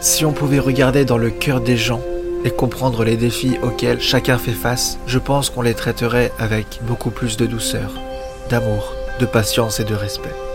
Si on pouvait regarder dans le cœur des gens et comprendre les défis auxquels chacun fait face, je pense qu'on les traiterait avec beaucoup plus de douceur, d'amour, de patience et de respect.